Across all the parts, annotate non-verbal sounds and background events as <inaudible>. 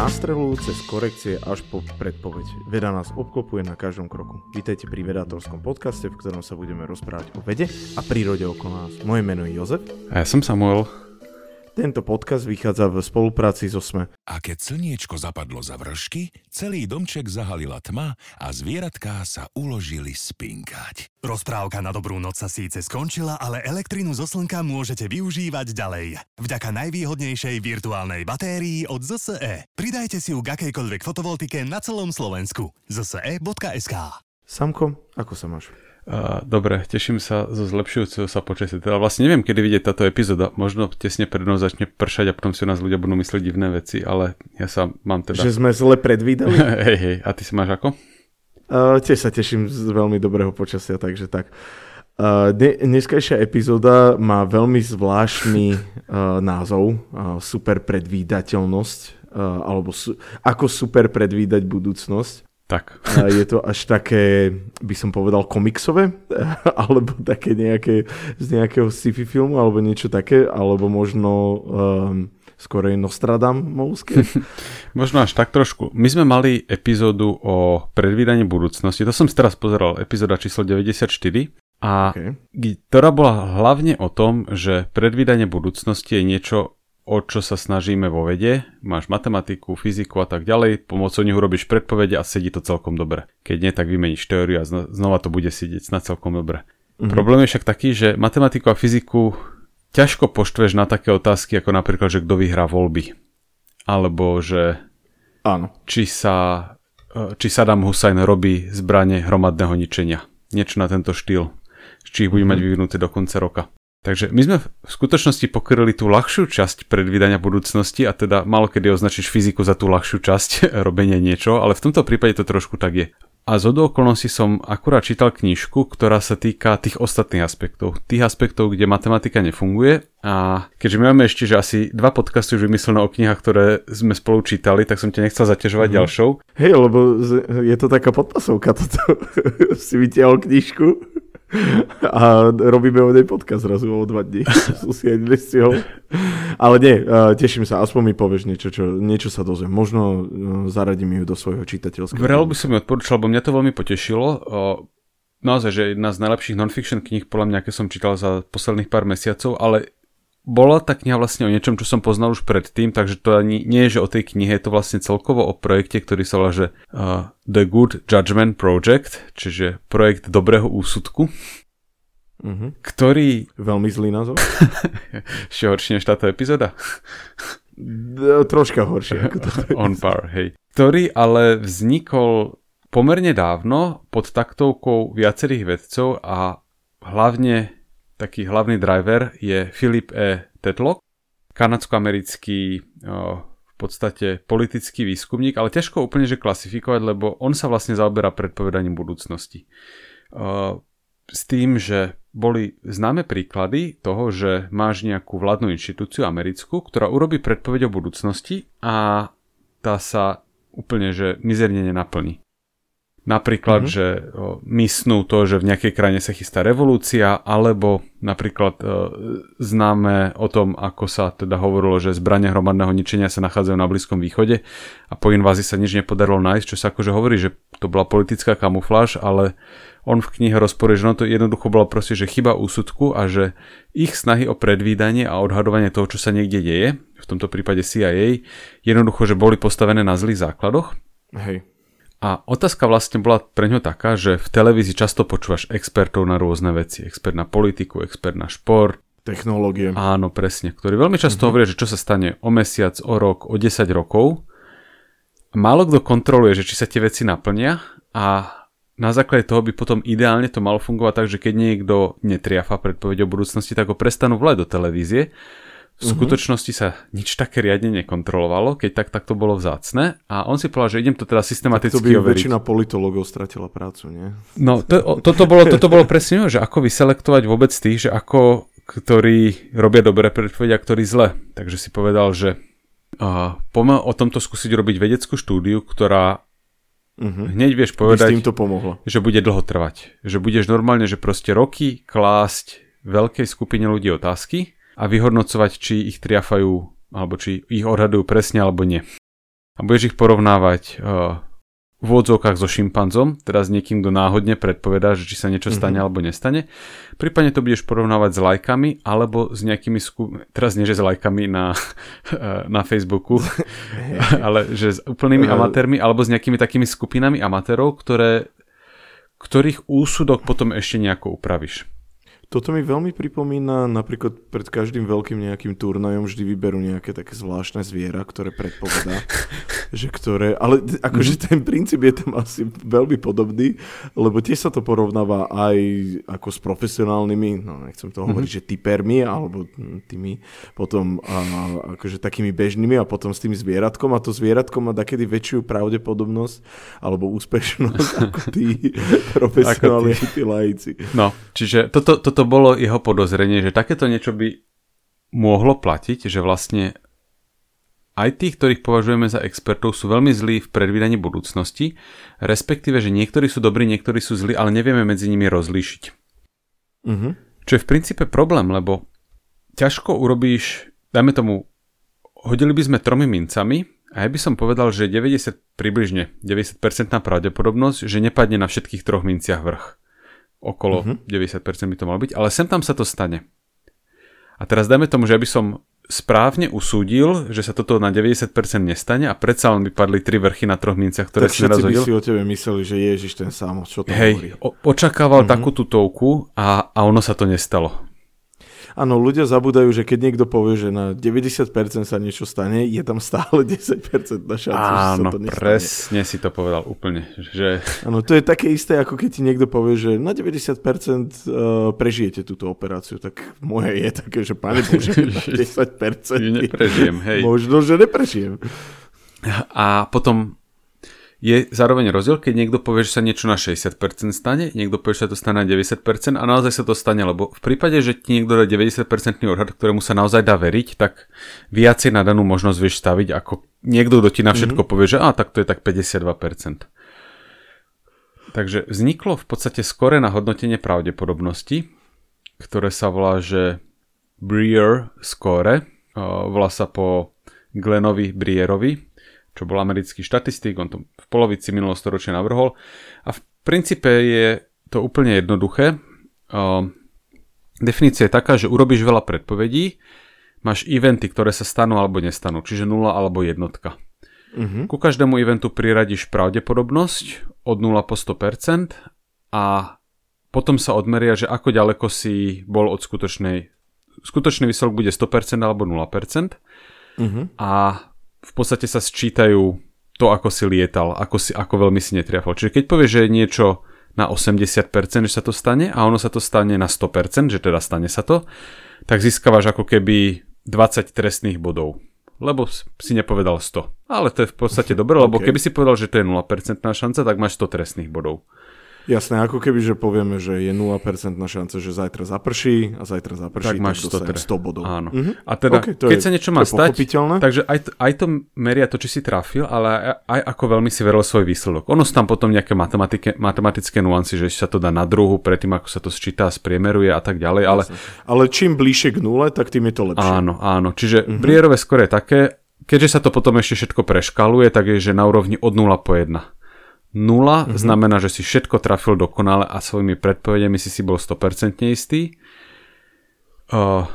nástrelu cez korekcie až po predpoveď. Veda nás obklopuje na každom kroku. Vítajte pri vedátorskom podcaste, v ktorom sa budeme rozprávať o vede a prírode okolo nás. Moje meno je Jozef. A ja som Samuel. Tento podcast vychádza v spolupráci so SME. A keď slniečko zapadlo za vršky, celý domček zahalila tma a zvieratká sa uložili spinkať. Rozprávka na dobrú noc sa síce skončila, ale elektrinu zo slnka môžete využívať ďalej. Vďaka najvýhodnejšej virtuálnej batérii od ZSE. Pridajte si ju k akejkoľvek fotovoltike na celom Slovensku. zse.sk Samko, ako sa máš? Dobre, teším sa zo zlepšujúceho sa počasia. Teda vlastne neviem, kedy vidieť táto epizóda. Možno tesne pred mnou začne pršať a potom si o nás ľudia budú myslieť divné veci, ale ja sa mám teda... Že sme zle predvídali? <laughs> hej, hej, a ty sa máš ako? Uh, tiež sa teším z veľmi dobrého počasia, takže tak. Uh, dne, dneskajšia epizóda má veľmi zvláštny <laughs> uh, názov, uh, super predvídateľnosť, uh, alebo su- ako super predvídať budúcnosť. Tak. A je to až také, by som povedal, komiksové, <laughs> alebo také nejaké, z nejakého sci-fi filmu, alebo niečo také, alebo možno um, skorej Nostradamovské. <laughs> možno až tak trošku. My sme mali epizódu o predvídaní budúcnosti, to som si teraz pozeral, epizóda číslo 94, a okay. ktorá bola hlavne o tom, že predvídanie budúcnosti je niečo, o čo sa snažíme vo vede, máš matematiku, fyziku a tak ďalej, pomocou neho robíš predpovede a sedí to celkom dobre. Keď nie, tak vymeníš teóriu a znova to bude sedieť snad celkom dobre. Mm-hmm. Problém je však taký, že matematiku a fyziku ťažko poštveš na také otázky, ako napríklad, že kto vyhrá voľby. Alebo, že Áno. či sa e, či Saddam Hussein robí zbranie hromadného ničenia. Niečo na tento štýl. Či ich bude mm-hmm. mať vyvinuté do konca roka. Takže my sme v skutočnosti pokryli tú ľahšiu časť predvídania budúcnosti a teda malo kedy označíš fyziku za tú ľahšiu časť <laughs> robenia niečo, ale v tomto prípade to trošku tak je. A z okolností som akurát čítal knižku, ktorá sa týka tých ostatných aspektov. Tých aspektov, kde matematika nefunguje. A keďže my máme ešte, že asi dva podcasty už vymyslené o knihách, ktoré sme spolu čítali, tak som ťa nechcel zaťažovať mm. ďalšou. Hej, lebo je to taká podpasovka toto. <laughs> si vytiahol knižku a robíme o nej podcast zrazu o dva dní. <laughs> si ho. Ale nie, teším sa, aspoň mi povieš niečo, čo, niečo sa dozviem. Možno e, zaradím ju do svojho čitateľského. Vrelo by som ju odporúčal, lebo mňa to veľmi potešilo. Naozaj, že jedna z najlepších non-fiction kníh, podľa mňa, aké som čítal za posledných pár mesiacov, ale bola tá kniha vlastne o niečom, čo som poznal už predtým, takže to ani nie je, že o tej knihe, je to vlastne celkovo o projekte, ktorý sa volá, že uh, The Good Judgment Project, čiže projekt dobrého úsudku, uh-huh. ktorý... Veľmi zlý názov. <laughs> Ešte horšie než táto epizóda. Troška horšie ako <laughs> to. On par, hej. Ktorý ale vznikol pomerne dávno pod taktovkou viacerých vedcov a hlavne taký hlavný driver je Philip E. Tetlock, kanadsko-americký v podstate politický výskumník, ale ťažko úplne že klasifikovať, lebo on sa vlastne zaoberá predpovedaním budúcnosti. S tým, že boli známe príklady toho, že máš nejakú vládnu inštitúciu americkú, ktorá urobí predpoveď o budúcnosti a tá sa úplne že mizerne nenaplní. Napríklad, mm-hmm. že mysnú to, že v nejakej krajine sa chystá revolúcia, alebo napríklad o, známe o tom, ako sa teda hovorilo, že zbrania hromadného ničenia sa nachádzajú na Blízkom východe a po invázii sa nič nepodarilo nájsť, čo sa akože hovorí, že to bola politická kamufláž, ale on v knihe rozporuje, že no to jednoducho bola proste, že chyba úsudku a že ich snahy o predvídanie a odhadovanie toho, čo sa niekde deje, v tomto prípade CIA, jednoducho, že boli postavené na zlých základoch. Hej. A otázka vlastne bola pre ňo taká, že v televízii často počúvaš expertov na rôzne veci. Expert na politiku, expert na šport. Technológie. Áno, presne. Ktorí veľmi často mm-hmm. hovoria, že čo sa stane o mesiac, o rok, o 10 rokov. Málo kto kontroluje, že či sa tie veci naplnia a na základe toho by potom ideálne to malo fungovať tak, že keď niekto netriafa predpoveď o budúcnosti, tak ho prestanú volať do televízie v skutočnosti sa nič také riadne nekontrolovalo, keď tak, tak to bolo vzácne a on si povedal, že idem to teda systematicky tak to by overiť. väčšina politologov stratila prácu, nie? No, to, toto, bolo, toto bolo presne, že ako vyselektovať vôbec tých, že ako, ktorí robia dobré predpovede a ktorí zle. Takže si povedal, že uh, poďme o tomto skúsiť robiť vedeckú štúdiu, ktorá Uh-huh. Hneď vieš povedať, to pomohlo. že bude dlho trvať. Že budeš normálne, že proste roky klásť veľkej skupine ľudí otázky a vyhodnocovať, či ich triafajú alebo či ich odhadujú presne alebo nie. a budeš ich porovnávať uh, v úvodzovkách so šimpanzom, teda s niekým, kto náhodne predpovedá, že či sa niečo stane mm-hmm. alebo nestane. Prípadne to budeš porovnávať s lajkami alebo s nejakými sku... teraz nie, že s lajkami na, <laughs> na Facebooku, <laughs> ale že s úplnými amatérmi alebo s nejakými takými skupinami amatérov, ktoré, ktorých úsudok potom ešte nejako upravíš. Toto mi veľmi pripomína, napríklad pred každým veľkým nejakým turnajom vždy vyberú nejaké také zvláštne zviera, ktoré predpovedá, <laughs> že ktoré, ale akože mm-hmm. ten princíp je tam asi veľmi podobný, lebo tiež sa to porovnáva aj ako s profesionálnymi, no nechcem to mm-hmm. hovoriť, že typermi, alebo tými potom a, akože takými bežnými a potom s tým zvieratkom a to zvieratko má takedy väčšiu pravdepodobnosť alebo úspešnosť <laughs> ako tí profesionálni, ako tí, tí laici. No, čiže toto, toto to bolo jeho podozrenie, že takéto niečo by mohlo platiť, že vlastne aj tí, ktorých považujeme za expertov, sú veľmi zlí v predvídaní budúcnosti, respektíve, že niektorí sú dobrí, niektorí sú zlí, ale nevieme medzi nimi rozlíšiť. Uh-huh. Čo je v princípe problém, lebo ťažko urobíš, dajme tomu, hodili by sme tromi mincami a ja by som povedal, že 90, približne 90% pravdepodobnosť, že nepadne na všetkých troch minciach vrch okolo uh-huh. Mhm. 90% by to malo byť, ale sem tam sa to stane. A teraz dajme tomu, že by som správne usúdil, že sa toto na 90% nestane a predsa len by padli tri vrchy na troch minciach, ktoré tak si neraz hodil. by si o tebe mysleli, že Ježiš ten sám, čo to Hej, hovorí. O- očakával uh-huh. takú tutovku a, a ono sa to nestalo. Áno, ľudia zabúdajú, že keď niekto povie, že na 90% sa niečo stane, je tam stále <laughs> 10% na šancu, Áno, že sa to nestane. presne si to povedal úplne. Že... Áno, to je také isté, ako keď ti niekto povie, že na 90% uh, prežijete túto operáciu, tak moje je také, že pane Bože, <laughs> na 10% neprežijem, hej. Možno, že neprežijem. A potom je zároveň rozdiel, keď niekto povie, že sa niečo na 60% stane, niekto povie, že sa to stane na 90% a naozaj sa to stane, lebo v prípade, že ti niekto dá 90% odhad, ktorému sa naozaj dá veriť, tak viacej na danú možnosť vieš staviť, ako niekto, kto ti na všetko mm-hmm. povie, že a tak to je tak 52%. Takže vzniklo v podstate skore na hodnotenie pravdepodobnosti, ktoré sa volá, že Breer score, volá sa po Glenovi Brierovi, čo bol americký štatistik, on to v polovici minulého storočia navrhol. A v princípe je to úplne jednoduché. Uh, definícia je taká, že urobíš veľa predpovedí, máš eventy, ktoré sa stanú alebo nestanú, čiže 0 alebo jednotka. Uh-huh. Ku každému eventu priradíš pravdepodobnosť od 0 po 100% a potom sa odmeria, že ako ďaleko si bol od skutočnej skutočný výsledok bude 100% alebo 0%. Uh-huh. A v podstate sa sčítajú to, ako si lietal, ako, si, ako veľmi si netriafal. Čiže keď povieš, že je niečo na 80%, že sa to stane a ono sa to stane na 100%, že teda stane sa to, tak získavaš ako keby 20 trestných bodov. Lebo si nepovedal 100. Ale to je v podstate dobré, lebo okay. keby si povedal, že to je 0% šanca, tak máš 100 trestných bodov. Jasné, ako keby, že povieme, že je 0% na šance, že zajtra zaprší a zajtra zaprší, tak, máš tak 100, 100 bodov. Áno. Uh-huh. A teda, okay, keď je, sa niečo má stať, takže aj, to, aj to meria to, či si trafil, ale aj ako veľmi si veril svoj výsledok. Ono sú tam potom nejaké matematické nuancy, že sa to dá na druhu, predtým ako sa to sčíta, spriemeruje a tak ďalej. Ale, ale čím bližšie k nule, tak tým je to lepšie. Áno, áno. Čiže uh-huh. Brierové skore je také, keďže sa to potom ešte všetko preškaluje, tak je, že na úrovni od 0 po 1. Nula mm-hmm. znamená, že si všetko trafil dokonale a svojimi predpovediami si si bol 100% istý. Uh,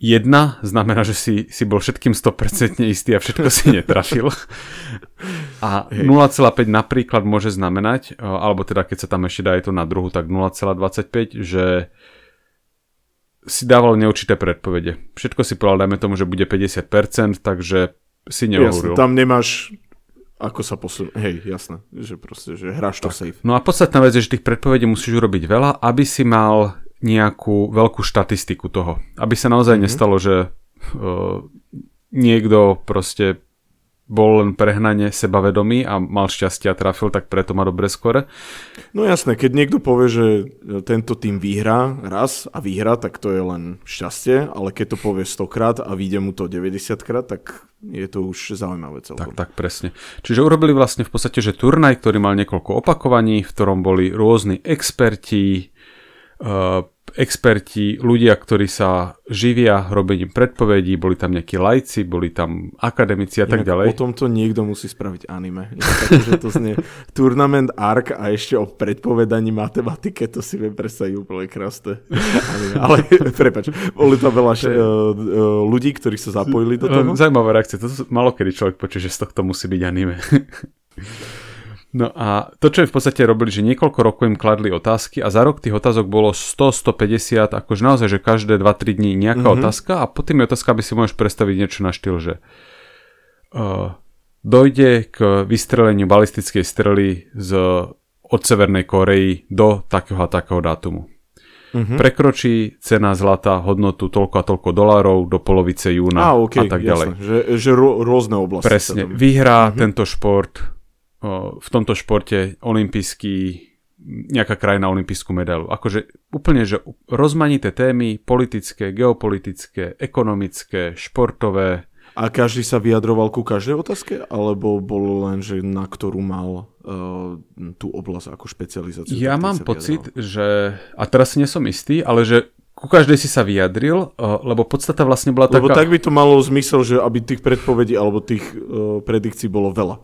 jedna znamená, že si, si bol všetkým 100% istý a všetko si netrafil. <laughs> A 0,5 napríklad môže znamenať, uh, alebo teda keď sa tam ešte dá je to na druhu, tak 0,25, že si dával neurčité predpovede. Všetko si povedal, dajme tomu, že bude 50%, takže si neohúril. Jasne, tam nemáš ako sa posun... Hej, jasné, že proste, že hráš to safe. No a podstatná vec je, že tých predpovedí musíš urobiť veľa, aby si mal nejakú veľkú štatistiku toho. Aby sa naozaj mm-hmm. nestalo, že uh, niekto proste bol len prehnane sebavedomý a mal šťastie a trafil, tak preto má dobre skore. No jasné, keď niekto povie, že tento tým vyhrá raz a vyhrá, tak to je len šťastie, ale keď to povie 100 krát a vyjde mu to 90 krát, tak je to už zaujímavé celkom. Tak, tak, presne. Čiže urobili vlastne v podstate, že turnaj, ktorý mal niekoľko opakovaní, v ktorom boli rôzni experti, uh, experti, ľudia, ktorí sa živia robením predpovedí, boli tam nejakí lajci, boli tam akademici a tak Inak ďalej. O tomto niekto musí spraviť anime. Takže že to znie Tournament Ark a ešte o predpovedaní matematike, to si viem predstaviť úplne krásne. Ale <laughs> prepač, boli tam veľa š- uh, uh, ľudí, ktorí sa zapojili do toho. Zaujímavá reakcia, to malo kedy človek počuje, že z tohto musí byť anime. <laughs> No a to, čo im v podstate robili, že niekoľko rokov im kladli otázky a za rok tých otázok bolo 100-150, akože naozaj, že každé 2-3 dní nejaká Mhm. mm-hmm. otázka a pod tými otázkami si môžeš predstaviť niečo na štýl, že uh, dojde k vystreleniu balistickej strely z, od Severnej Korei do takého a takého dátumu. Mhm. Mm-hmm. Prekročí cena zlata hodnotu toľko a toľko dolárov do polovice júna Á, okay, a tak ďalej. Že, že rô, rôzne oblasti. Presne. Vyhrá mm-hmm. tento šport, v tomto športe olimpijský, nejaká krajina olimpijskú medailu. Akože úplne, že rozmanité témy, politické, geopolitické, ekonomické, športové. A každý sa vyjadroval ku každej otázke? Alebo bolo len, že na ktorú mal uh, tú oblasť ako špecializáciu? Ja mám pocit, že, a teraz nie som istý, ale že ku každej si sa vyjadril, o, lebo podstata vlastne bola Lebo taká... tak by to malo zmysel, že aby tých predpovedí alebo tých uh, predikcií bolo veľa.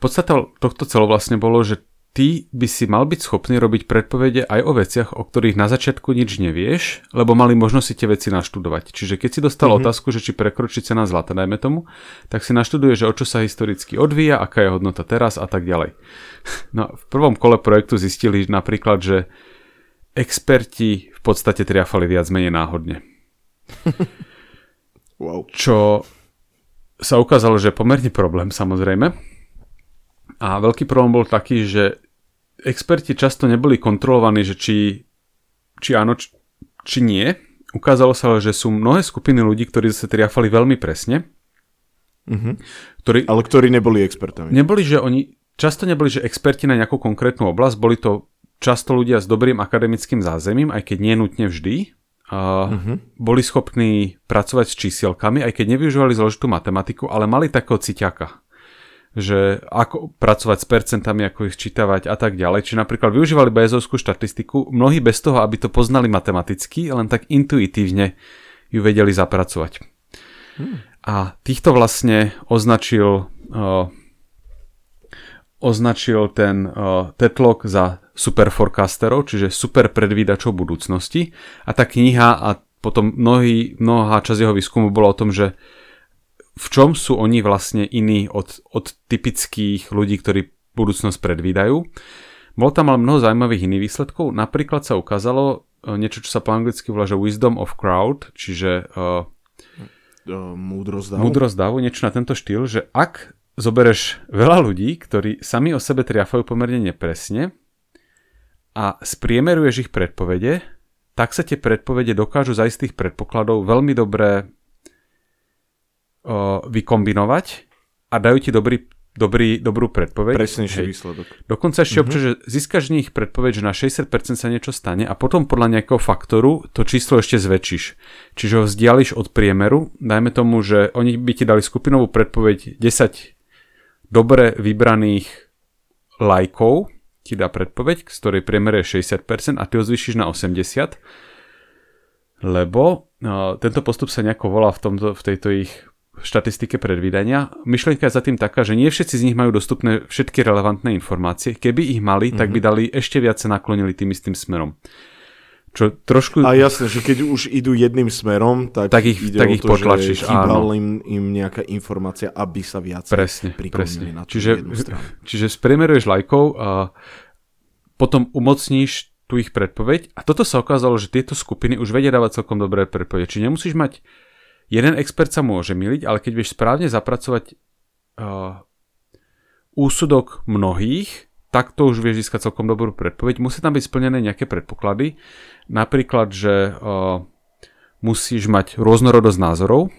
Podstata tohto celo vlastne bolo, že ty by si mal byť schopný robiť predpovede aj o veciach, o ktorých na začiatku nič nevieš, lebo mali možnosť si tie veci naštudovať. Čiže keď si dostal mm-hmm. otázku, že či prekročí cena zlata, dajme tomu, tak si naštuduješ, že o čo sa historicky odvíja, aká je hodnota teraz a tak ďalej. <laughs> No v prvom kole projektu zistili napríklad, že experti v podstate triafali viac menej náhodne. <laughs> Wow. Čo sa ukázalo, že je pomerne problém samozrejme. A veľký problém bol taký, že experti často neboli kontrolovaní, že či, či áno, či, či nie. Ukázalo sa, že sú mnohé skupiny ľudí, ktorí sa triafali veľmi presne. Mhm. Ktorí Ale ktorí neboli expertami. neboli, že oni často neboli, že experti na nejakú konkrétnu oblasť, boli to často ľudia s dobrým akademickým zázemím, aj keď nie nutne vždy. A Mhm. boli schopní pracovať s čísielkami, aj keď nevyužívali zložitú matematiku, ale mali takého ciťaka že ako pracovať s percentami, ako ich čítavať a tak ďalej. Čiže napríklad využívali BSovskú štatistiku, mnohí bez toho, aby to poznali matematicky, len tak intuitívne ju vedeli zapracovať. Hmm. A týchto vlastne označil uh, označil ten uh, Tetlock za super forecasterov, čiže super predvídačov budúcnosti. A tá kniha a potom mnohý, mnohá časť jeho výskumu bola o tom, že v čom sú oni vlastne iní od, od typických ľudí, ktorí budúcnosť predvídajú. Bolo tam ale mnoho zaujímavých iných výsledkov. Napríklad sa ukázalo uh, niečo, čo sa po anglicky volá, že wisdom of crowd, čiže Uh, múdrosť davu. múdrosť davu, niečo na tento štýl, že ak zobereš veľa ľudí, ktorí sami o sebe triafajú pomerne nepresne a spriemeruješ ich predpovede, tak sa tie predpovede dokážu za istých predpokladov veľmi dobre o, vykombinovať a dajú ti dobrý, dobrý, dobrú predpoveď. Presnejší Hej. výsledok. Dokonca ešte mm-hmm. občas, že získaš z nich predpoveď, že na 60% sa niečo stane a potom podľa nejakého faktoru to číslo ešte zväčšíš. Čiže ho vzdiališ od priemeru. Dajme tomu, že oni by ti dali skupinovú predpoveď 10 dobre vybraných lajkov ti dá predpoveď, z ktorej priemer je 60% a ty ho zvýšiš na 80%, lebo uh, tento postup sa nejako volá v, tomto, v tejto ich štatistike predvídania. Myšlienka je za tým taká, že nie všetci z nich majú dostupné všetky relevantné informácie. Keby ich mali, mm-hmm. tak by dali ešte viac sa naklonili tým istým smerom. Čo trošku... A jasné, že keď už idú jedným smerom, tak, Tak ich- ide tak ich to, potlačíš, že chýbal áno. im, im nejaká informácia, aby sa viac Presne, presne. na tú Čiže, jednu stranu. čiže spriemeruješ lajkov a potom umocníš tú ich predpoveď a toto sa ukázalo, že tieto skupiny už vedia dávať celkom dobré predpovede. Čiže nemusíš mať jeden expert sa môže miliť, ale keď vieš správne zapracovať uh, úsudok mnohých, tak to už vieš získať celkom dobrú predpoveď. Musí tam byť splnené nejaké predpoklady, napríklad, že uh, musíš mať rôznorodosť názorov.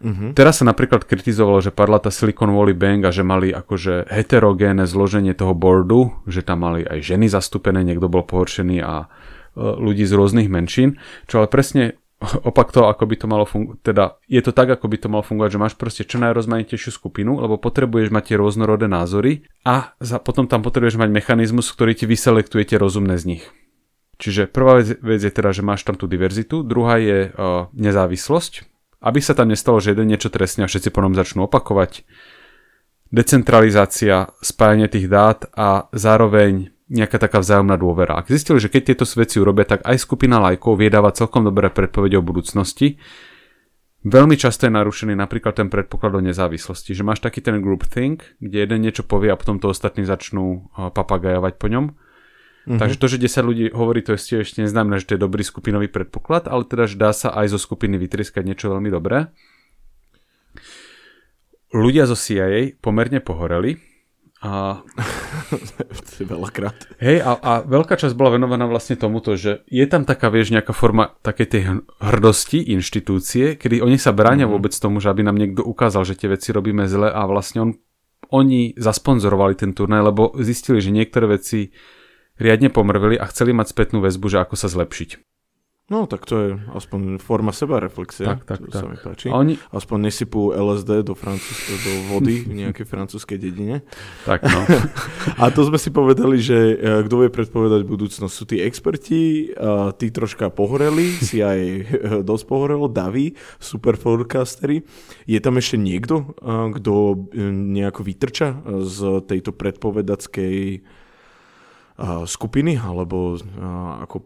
Mhm. Teraz sa napríklad kritizovalo, že padla tá Silicon Valley Bank a že mali akože heterogénne zloženie toho boardu, že tam mali aj ženy zastúpené, niekto bol pohoršený a uh, ľudí z rôznych menšín, čo ale presne <laughs> opak to, ako by to malo fungovať, teda je to tak, ako by to malo fungovať, že máš proste čo najrozmanitejšiu skupinu, lebo potrebuješ mať tie rôznorodé názory a za, potom tam potrebuješ mať mechanizmus, ktorý ti vyselektuje tie rozumné z nich. Čiže prvá vec, vec je teda, že máš tam tú diverzitu, druhá je uh, nezávislosť, aby sa tam nestalo, že jeden niečo trestne a všetci potom začnú opakovať. Decentralizácia, spájanie tých dát a zároveň nejaká taká vzájomná dôvera. Ak zistili, že keď tieto veci urobia, tak aj skupina lajkov viedáva celkom dobré predpovede o budúcnosti. Veľmi často je narušený napríklad ten predpoklad o nezávislosti, že máš taký ten group think, kde jeden niečo povie a potom to ostatní začnú uh, papagajovať po ňom Mm-hmm. Takže to, že 10 ľudí hovorí, to ešte, ešte neznamená, že to je dobrý skupinový predpoklad, ale teda, že dá sa aj zo skupiny vytriskať niečo veľmi dobré. Ľudia zo CIA pomerne pohoreli. A... <laughs> Veľakrát. Hej, a, a veľká časť bola venovaná vlastne tomuto, že je tam taká, vieš, nejaká forma takej tej hrdosti inštitúcie, kedy oni sa bránia mm-hmm. vôbec tomu, že aby nám niekto ukázal, že tie veci robíme zle a vlastne on, oni zasponzorovali ten turnaj, lebo zistili, že niektoré veci riadne pomrvili a chceli mať spätnú väzbu, že ako sa zlepšiť. No, tak to je aspoň forma seba reflexie. Tak, tak, to tak. sa mi páči. A oni... Aspoň nesypú LSD do, francúz- do vody v nejakej francúzskej dedine. Tak, no. <laughs> a to sme si povedali, že e, kto vie predpovedať budúcnosť sú tí experti, a tí troška pohoreli, si aj e, dosť pohorelo, Daví, super forecastery. Je tam ešte niekto, e, kto nejako vytrča z tejto predpovedackej skupiny, alebo ako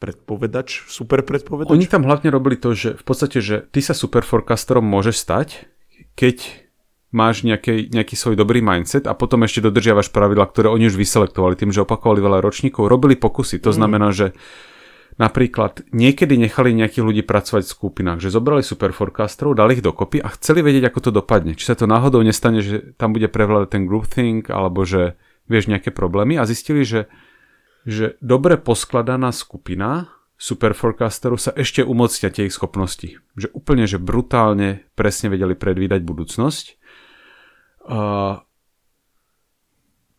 predpovedač, super predpovedač? Oni tam hlavne robili to, že v podstate, že ty sa super forecasterom môžeš stať, keď máš nejaký, nejaký svoj dobrý mindset a potom ešte dodržiavaš pravidla, ktoré oni už vyselektovali tým, že opakovali veľa ročníkov, robili pokusy. To mm. znamená, že napríklad niekedy nechali nejakých ľudí pracovať v skupinách, že zobrali super forecasterov, dali ich dokopy a chceli vedieť, ako to dopadne. Či sa to náhodou nestane, že tam bude prevládať ten groupthink, alebo že vieš, nejaké problémy a zistili, že, že dobre poskladaná skupina super forecasterov sa ešte umocnia tie ich schopnosti. Že úplne, že brutálne presne vedeli predvídať budúcnosť. Uh,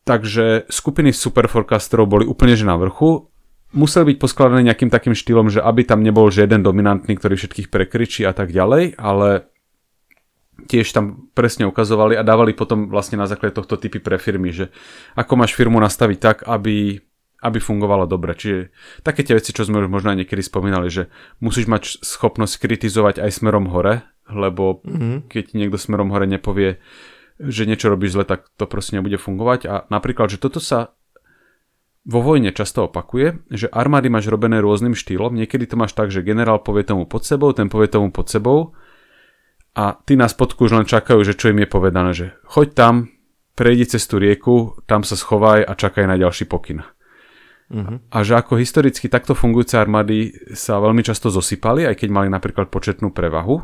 takže skupiny super forecasterov boli úplne že na vrchu. Museli byť poskladané nejakým takým štýlom, že aby tam nebol žiaden dominantný, ktorý všetkých prekričí a tak ďalej, ale tiež tam presne ukazovali a dávali potom vlastne na základe tohto typy pre firmy, že ako máš firmu nastaviť tak, aby, aby fungovala dobre. Čiže také tie veci, čo sme už možno aj niekedy spomínali, že musíš mať schopnosť kritizovať aj smerom hore, lebo mm-hmm. keď niekto smerom hore nepovie, že niečo robíš zle, tak to proste nebude fungovať. A napríklad, že toto sa vo vojne často opakuje, že armády máš robené rôznym štýlom. Niekedy to máš tak, že generál povie tomu pod sebou, ten povie tomu pod sebou a tí na spodku už len čakajú, že čo im je povedané, že choď tam, prejdi cez tú rieku, tam sa schovaj a čakaj na ďalší pokyn. Uh-huh. A že ako historicky takto fungujúce armády sa veľmi často zosypali, aj keď mali napríklad početnú prevahu.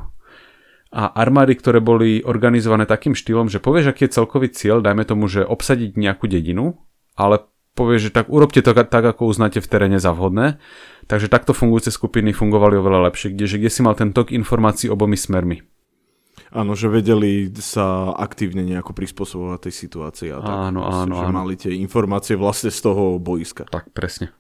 A armády, ktoré boli organizované takým štýlom, že povieš, aký je celkový cieľ, dajme tomu, že obsadiť nejakú dedinu, ale povieš, že tak urobte to tak, ako uznáte v teréne za vhodné. Takže takto fungujúce skupiny fungovali oveľa lepšie, kde, kde si mal ten tok informácií obomi smermi. Áno, že vedeli sa aktívne nejako prispôsobovať tej situácii. A tak, áno, áno, že áno. mali tie informácie vlastne z toho boiska. Tak, presne.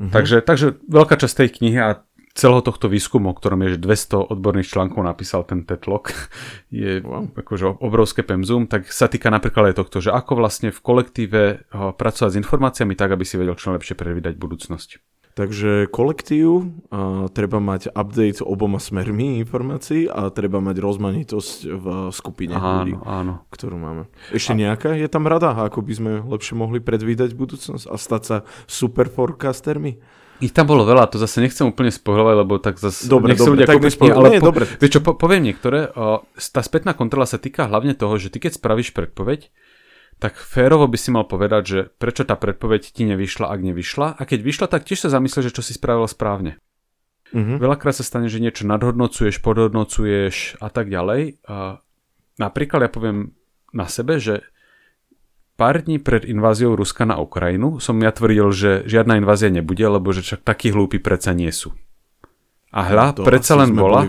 Uh-huh. Takže, takže veľká časť tej knihy a celého tohto výskumu, o ktorom je, že 200 odborných článkov napísal ten Tetlok, <laughs> je wow. akože obrovské pemzum, tak sa týka napríklad aj tohto, že ako vlastne v kolektíve pracovať s informáciami tak, aby si vedel čo lepšie predvídať budúcnosť. Takže kolektív, a treba mať update oboma smermi informácií a treba mať rozmanitosť v skupine áno, ľudí, áno. ktorú máme. Ešte a... nejaká je tam rada, ako by sme lepšie mohli predvídať budúcnosť a stať sa super forecastermi? Ich tam bolo veľa, to zase nechcem úplne spojovať, lebo tak zase dobre, dobre, tak kúpiť nespoj... ale Nie, po, dobre. Vieš čo, po, poviem niektoré, o, tá spätná kontrola sa týka hlavne toho, že ty keď spravíš predpoveď, tak férovo by si mal povedať, že prečo tá predpoveď ti nevyšla, ak nevyšla. A keď vyšla, tak tiež sa zamyslieť, že čo si spravil správne. Uh-huh. Veľakrát sa stane, že niečo nadhodnocuješ, podhodnocuješ a tak ďalej. A napríklad ja poviem na sebe, že pár dní pred inváziou Ruska na Ukrajinu som ja tvrdil, že žiadna invázia nebude, lebo že však takí hlúpi predsa nie sú. A hľa, no predsa len bola.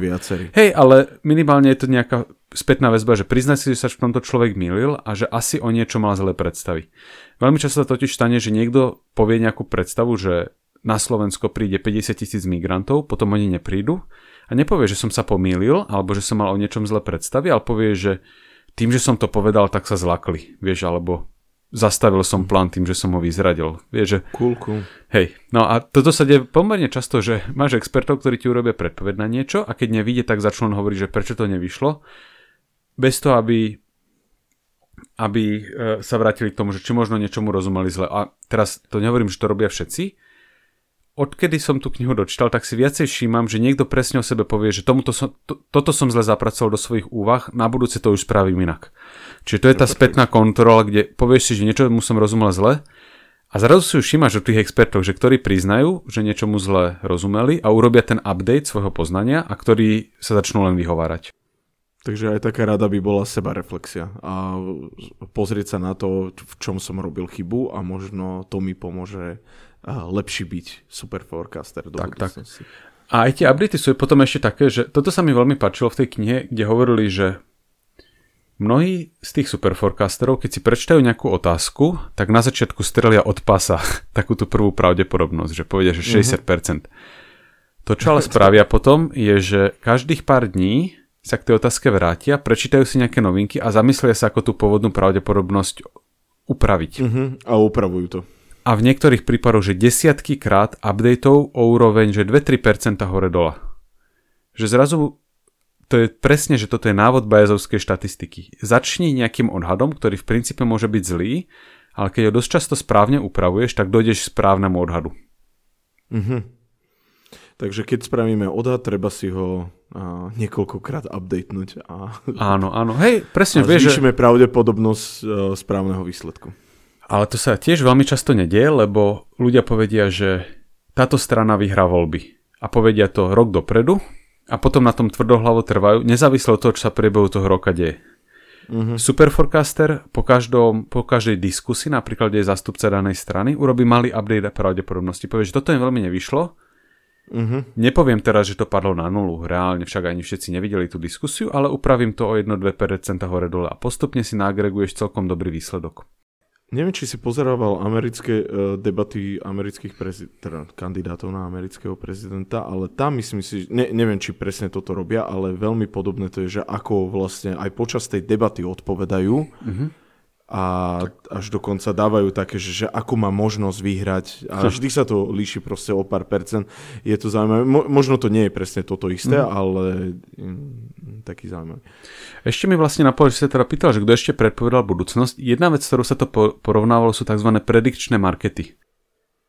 Hej, ale minimálne je to nejaká spätná väzba, že priznať si, že sa v tomto človek mýlil a že asi o niečo mal zlé predstavy. Veľmi často sa totiž stane, že niekto povie nejakú predstavu, že na Slovensko príde 50 tisíc migrantov, potom oni neprídu a nepovie, že som sa pomýlil alebo že som mal o niečom zlé predstavy, ale povie, že tým, že som to povedal, tak sa zlakli, vieš, alebo zastavil som plán tým, že som ho vyzradil. Vieš, že... Cool, cool. Hej, no a toto sa deje pomerne často, že máš expertov, ktorí ti urobia predpoved na niečo a keď nevidie, tak začnú hovoriť, že prečo to nevyšlo. Bez toho, aby aby e, sa vrátili k tomu, že či možno niečomu rozumeli zle. A teraz to nehovorím, že to robia všetci. Odkedy som tú knihu dočítal, tak si viacej všímam, že niekto presne o sebe povie, že tomuto som, to, toto som zle zapracoval do svojich úvah, na budúce to už spravím inak. Čiže to je tá spätná kontrola, kde povieš si, že niečo mu som rozumel zle a zrazu si už všimáš o tých expertoch, že ktorí priznajú, že niečomu zle rozumeli a urobia ten update svojho poznania a ktorí sa začnú len vyhovárať. Takže aj taká rada by bola seba reflexia a pozrieť sa na to, v čom som robil chybu a možno to mi pomôže lepší byť super forecaster do tak, budúcnosti. Tak. A aj tie updaty sú potom ešte také, že toto sa mi veľmi páčilo v tej knihe, kde hovorili, že mnohí z tých super forecasterov, keď si prečítajú nejakú otázku, tak na začiatku strelia od pasa <laughs> takú tú prvú pravdepodobnosť, že povedia, že 60%. Mm-hmm. To, čo ale spravia potom, je, že každých pár dní sa k tej otázke vrátia, prečítajú si nejaké novinky a zamyslia sa, ako tú pôvodnú pravdepodobnosť upraviť. Uh-huh. A upravujú to. A v niektorých prípadoch, že desiatky krát updateov o úroveň, že 2-3% hore dola. Že zrazu to je presne, že toto je návod bajazovskej štatistiky. Začni nejakým odhadom, ktorý v princípe môže byť zlý, ale keď ho dosť často správne upravuješ, tak dojdeš k správnemu odhadu. Uh-huh. Takže keď spravíme odhad, treba si ho a, niekoľkokrát updatenúť. A, áno, áno. Hej, presne a vieš, že... pravdepodobnosť uh, správneho výsledku. Ale to sa tiež veľmi často nedie, lebo ľudia povedia, že táto strana vyhrá voľby. A povedia to rok dopredu a potom na tom tvrdohlavo trvajú, nezávisle od toho, čo sa priebehu toho roka deje. Uh-huh. Superforecaster po, každom, po každej diskusii, napríklad je zastupca danej strany, urobí malý update pravdepodobnosti. Povie, že toto im veľmi nevyšlo, Uh-huh. Nepoviem teraz, že to padlo na nulu, reálne však ani všetci nevideli tú diskusiu, ale upravím to o 1-2% hore dole a postupne si nagreguješ celkom dobrý výsledok. Neviem, či si pozerával americké uh, debaty amerických prezid- teda kandidátov na amerického prezidenta, ale tam myslím si, ne, neviem, či presne toto robia, ale veľmi podobné to je, že ako vlastne aj počas tej debaty odpovedajú. Uh-huh a až dokonca dávajú také, že, že ako má možnosť vyhrať a vždy sa to líši proste o pár percent. Je to zaujímavé. Mo, možno to nie je presne toto isté, mm. ale mm, taký zaujímavý. Ešte mi vlastne napadlo, že sa teda pýtal, že kto ešte predpovedal budúcnosť. Jedna vec, ktorú sa to porovnávalo, sú tzv. predikčné markety.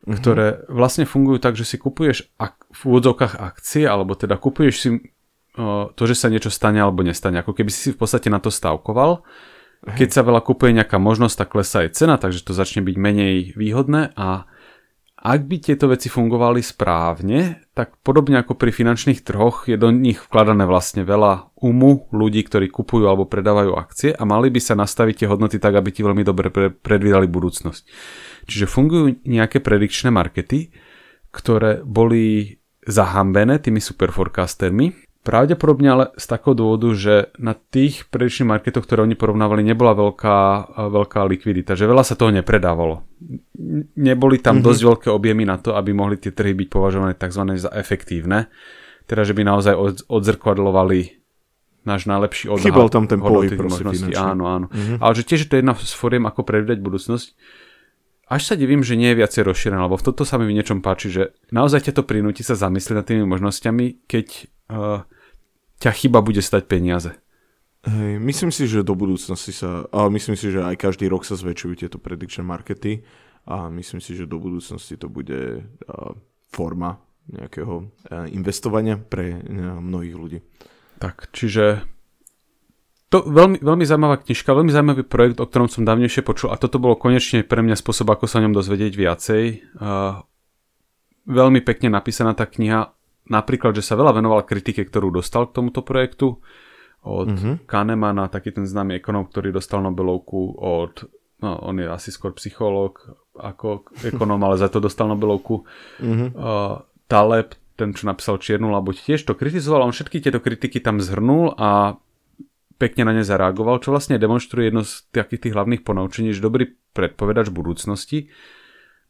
Mm-hmm. ktoré vlastne fungujú tak, že si kupuješ ak- v úvodzovkách akcie, alebo teda kupuješ si o, to, že sa niečo stane alebo nestane. Ako keby si si v podstate na to stavkoval keď sa veľa kupuje nejaká možnosť, tak klesá aj cena, takže to začne byť menej výhodné. A ak by tieto veci fungovali správne, tak podobne ako pri finančných trhoch je do nich vkladané vlastne veľa umu ľudí, ktorí kupujú alebo predávajú akcie a mali by sa nastaviť tie hodnoty tak, aby ti veľmi dobre predvídali budúcnosť. Čiže fungujú nejaké predikčné markety, ktoré boli zahambené tými superforecastermi Pravdepodobne ale z takého dôvodu, že na tých predičných marketoch, ktoré oni porovnávali, nebola veľká, veľká likvidita, že veľa sa toho nepredávalo. Neboli tam mm-hmm. dosť veľké objemy na to, aby mohli tie trhy byť považované tzv. za efektívne. Teda, že by naozaj odzrkadlovali náš najlepší odhad. Chybal tam ten pohyb. Áno, áno. Mm-hmm. Ale že tiež to je jedna z foriem, ako predvídať budúcnosť. Až sa divím, že nie je viacej rozšírené, lebo v toto sa mi v niečom páči, že naozaj ťa to prinúti sa zamyslieť nad tými možnosťami, keď uh, ťa chyba bude stať peniaze. Hej, myslím si, že do budúcnosti sa, ale myslím si, že aj každý rok sa zväčšujú tieto prediction markety a myslím si, že do budúcnosti to bude forma nejakého investovania pre mnohých ľudí. Tak, čiže to veľmi, veľmi zaujímavá knižka, veľmi zaujímavý projekt, o ktorom som dávnejšie počul a toto bolo konečne pre mňa spôsob, ako sa o ňom dozvedieť viacej. Uh, veľmi pekne napísaná tá kniha, napríklad, že sa veľa venoval kritike, ktorú dostal k tomuto projektu od mm-hmm. Kahnemana, taký ten známy ekonom, ktorý dostal Nobelovku od, no on je asi skôr psychológ ako ekonom, ale za to dostal Nobelovku. Mm-hmm. Uh, Taleb, ten, čo napísal Čiernu labuť, tiež to kritizoval, on všetky tieto kritiky tam zhrnul a pekne na ne zareagoval, čo vlastne demonstruje jedno z takých tých hlavných ponaučení, že dobrý predpovedač budúcnosti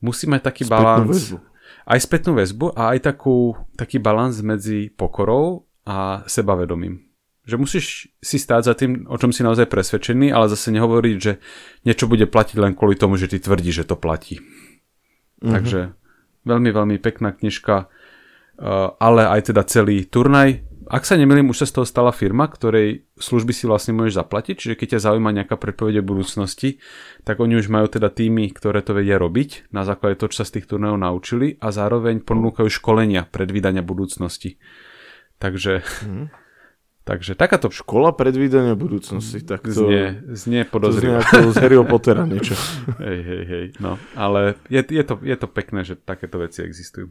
musí mať taký balans aj spätnú väzbu a aj takú, taký balans medzi pokorou a sebavedomím. Že musíš si stáť za tým, o čom si naozaj presvedčený, ale zase nehovoriť, že niečo bude platiť len kvôli tomu, že ty tvrdí, že to platí. Mm-hmm. Takže veľmi, veľmi pekná knižka, uh, ale aj teda celý turnaj. Ak sa nemýlim, už sa z toho stala firma, ktorej služby si vlastne môžeš zaplatiť, čiže keď ťa zaujíma nejaká predpovede budúcnosti, tak oni už majú teda týmy, ktoré to vedia robiť na základe toho, čo sa z tých turnajov naučili a zároveň ponúkajú školenia predvídania budúcnosti. Takže mm. <laughs> Takže takáto... Škola predvídania budúcnosti, tak to... Znie, znie podozrivo. To znie ako z Harryho Pottera niečo. <laughs> hej, hej, hej, no. Ale je, je, to, je to pekné, že takéto veci existujú.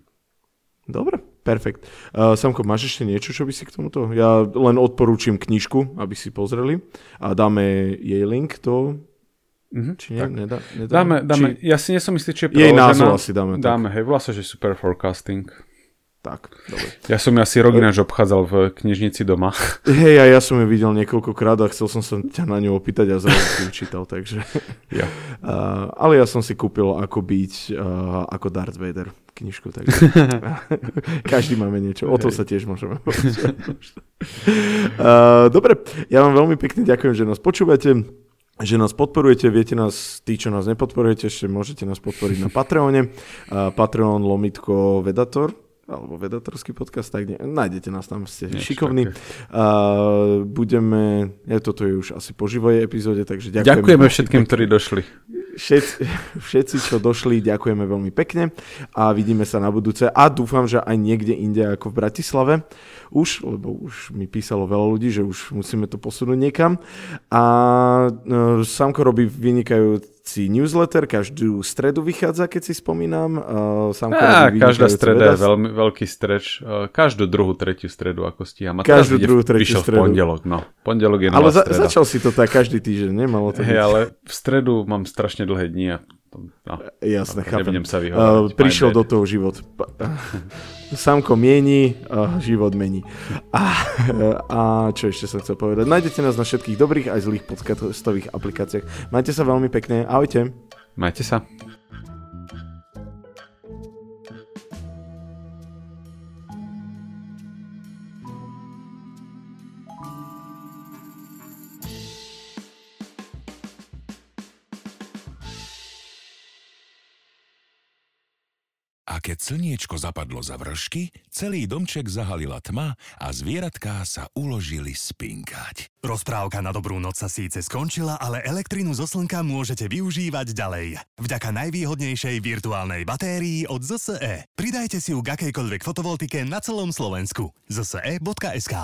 Dobre, perfekt. Uh, Samko, máš ešte niečo, čo by si k tomuto? Ja len odporúčam knižku, aby si pozreli a dáme jej link to Mm-hmm, či nie, tak. nedá, dáme, dáme, či... ja si nie som istý, či je Jej názov asi dáme. Dáme, tak. hej, volá sa, že Super Forecasting. Tak, dobre. Ja som asi rok ináč obchádzal v knižnici doma. <laughs> Hej, a ja som ju videl niekoľkokrát a chcel som sa ťa na ňu opýtať a zrazu si ju čítal, takže... <laughs> Ja. Uh, ale ja som si kúpil ako byť uh, ako Darth Vader knižku, takže <laughs> každý máme niečo, o to sa tiež môžeme uh, Dobre, ja vám veľmi pekne ďakujem, že nás počúvate že nás podporujete, viete nás, tí, čo nás nepodporujete, ešte môžete nás podporiť na Patreone, uh, Patreon lomitko Vedator, alebo vedatorský podcast, tak ne, nájdete nás tam, ste Niečo šikovní. A budeme, ja, toto je už asi po živoj epizóde, takže ďakujeme. Ďakujeme všetkým, ktorí došli. Všetci, všetci, čo došli, ďakujeme veľmi pekne a vidíme sa na budúce a dúfam, že aj niekde inde ako v Bratislave už, lebo už mi písalo veľa ľudí, že už musíme to posunúť niekam. A uh, Samko robí vynikajúci newsletter, každú stredu vychádza, keď si spomínam. Uh, Á, každá streda je veľmi veľký streč. Uh, každú druhú, tretiu stredu, ako stíham. A každú druhú, tretiu stredu. v pondelok, no. Pondelok je Ale za, začal si to tak každý týždeň, nemalo to Hey, ale v stredu mám strašne dlhé dni a No, Jasne, chápem. sa uh, prišiel do toho život. <laughs> Samko mieni, život mení. A, a čo ešte som chcel povedať? Nájdete nás na všetkých dobrých aj zlých podcastových aplikáciách. Majte sa veľmi pekne. Ahojte. Majte sa. Slniečko zapadlo za vršky, celý domček zahalila tma a zvieratká sa uložili spinkať. Rozprávka na dobrú noc sa síce skončila, ale elektrinu zo slnka môžete využívať ďalej. Vďaka najvýhodnejšej virtuálnej batérii od ZSE. Pridajte si ju k akejkoľvek fotovoltike na celom Slovensku. zse.sk